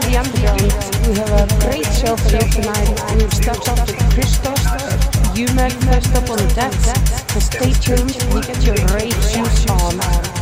to the Underground. We have a great show for you tonight. We will start off with Christophe Jumel first up on the decks. So stay tuned and get your shoes on.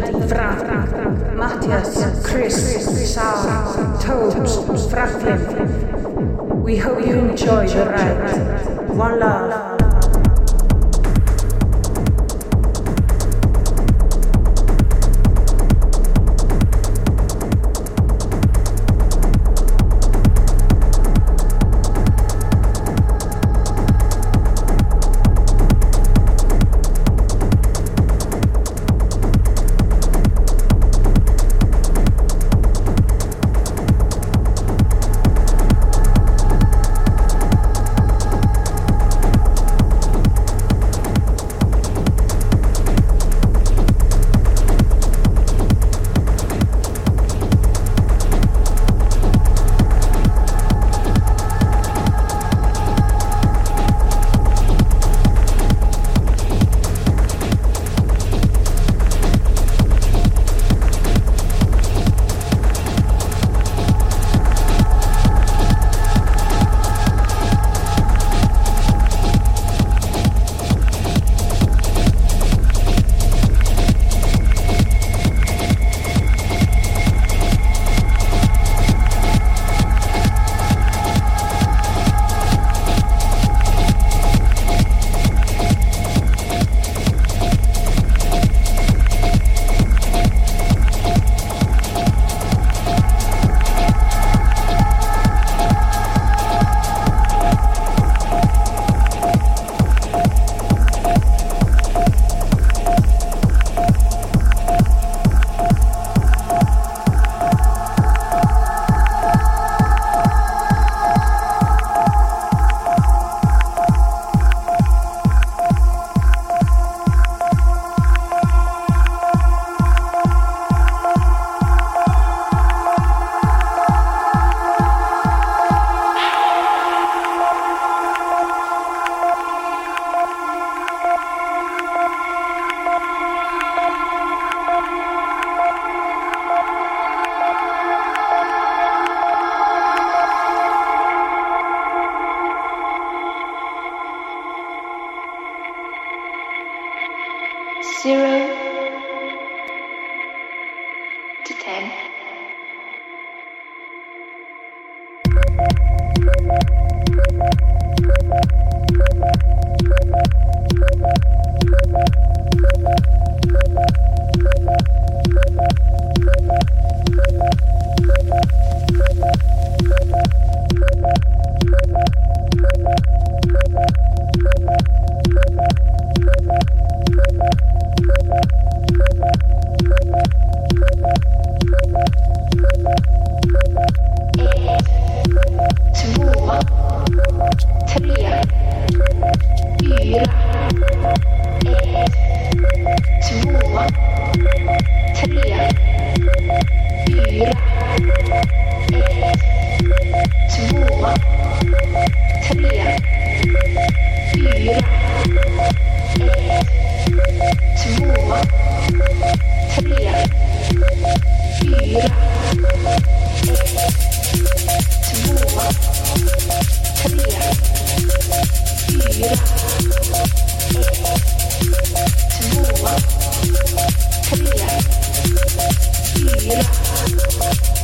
Frank, Matthias, Chris, Sarah, Toads, Franklin. We hope you enjoy the ride. One love. Tequila.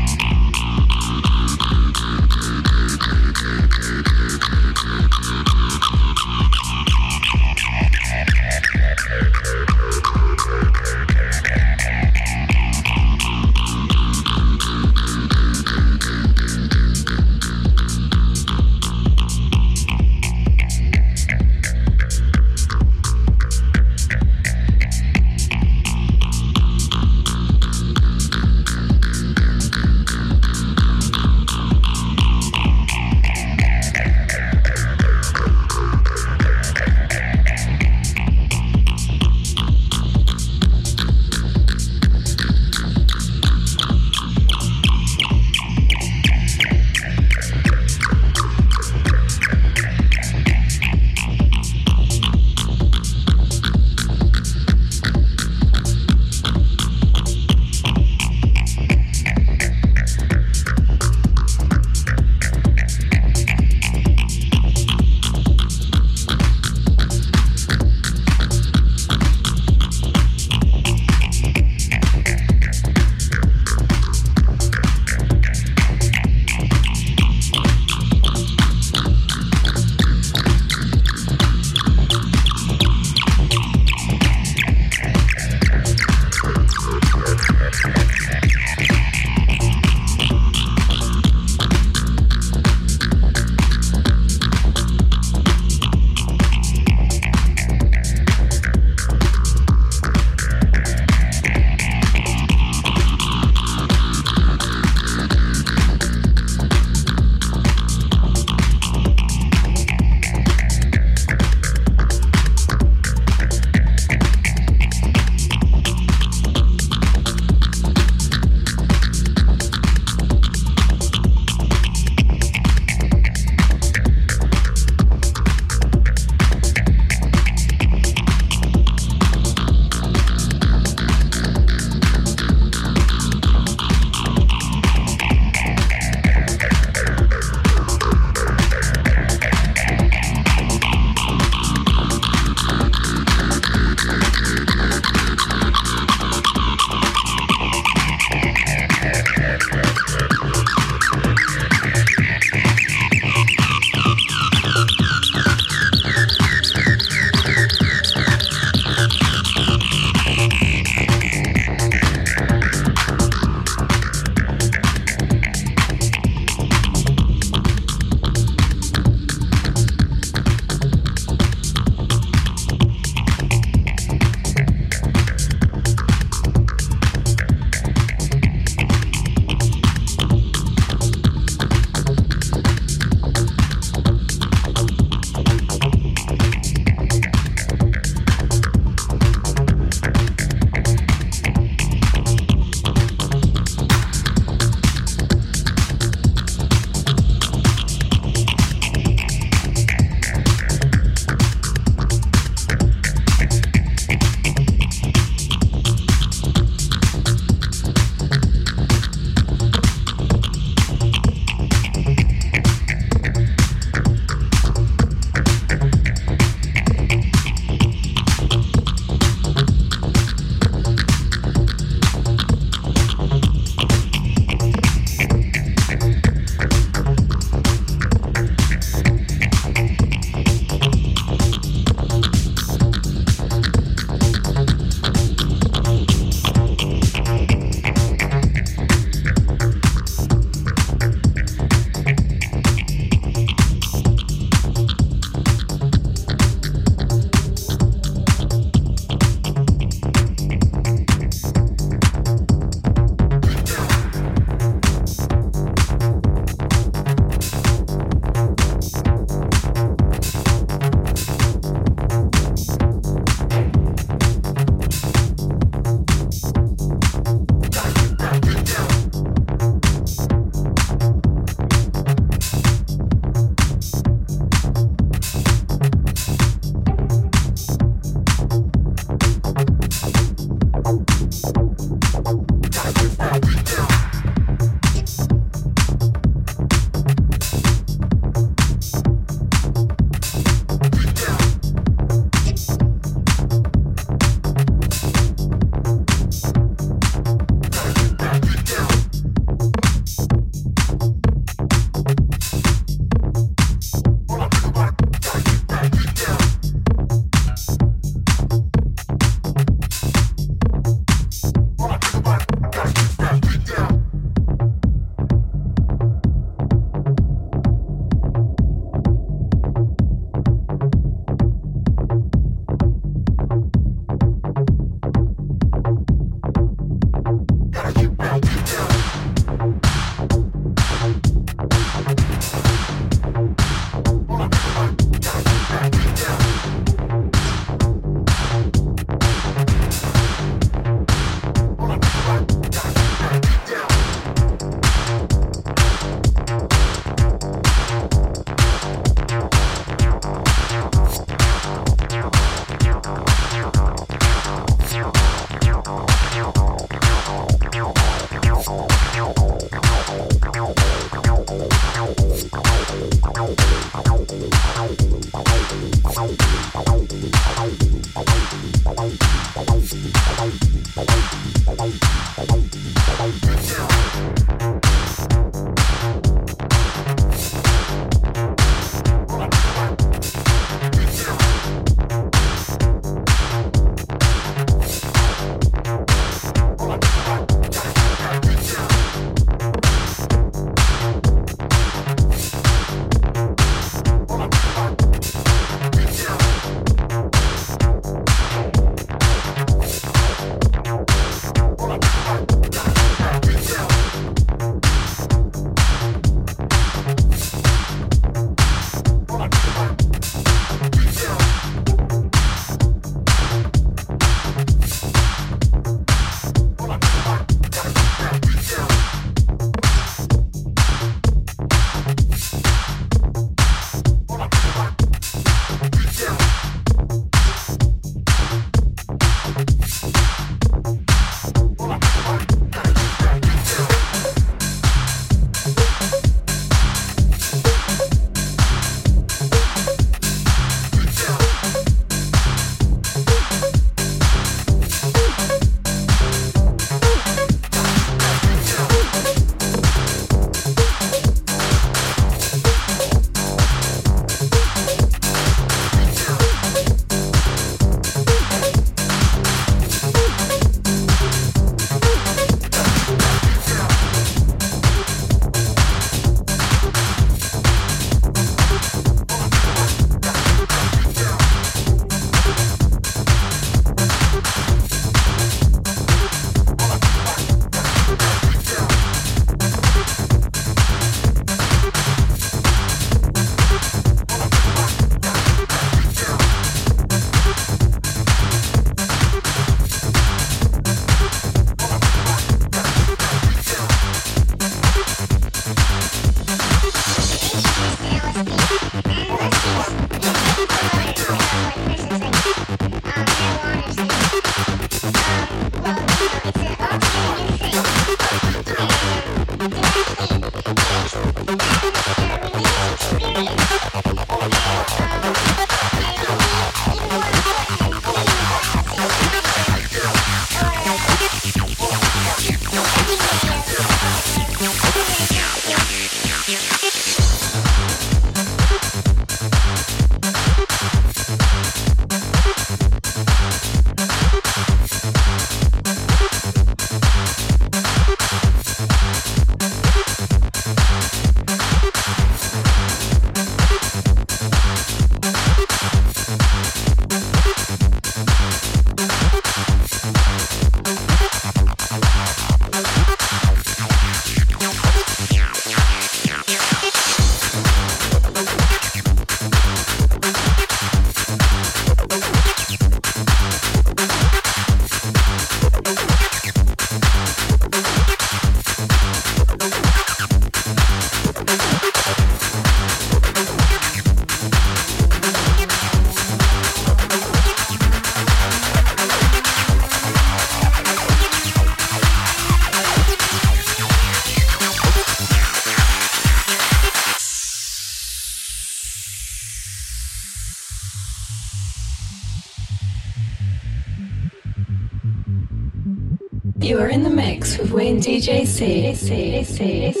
DJC.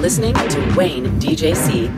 Listening to Wayne DJC.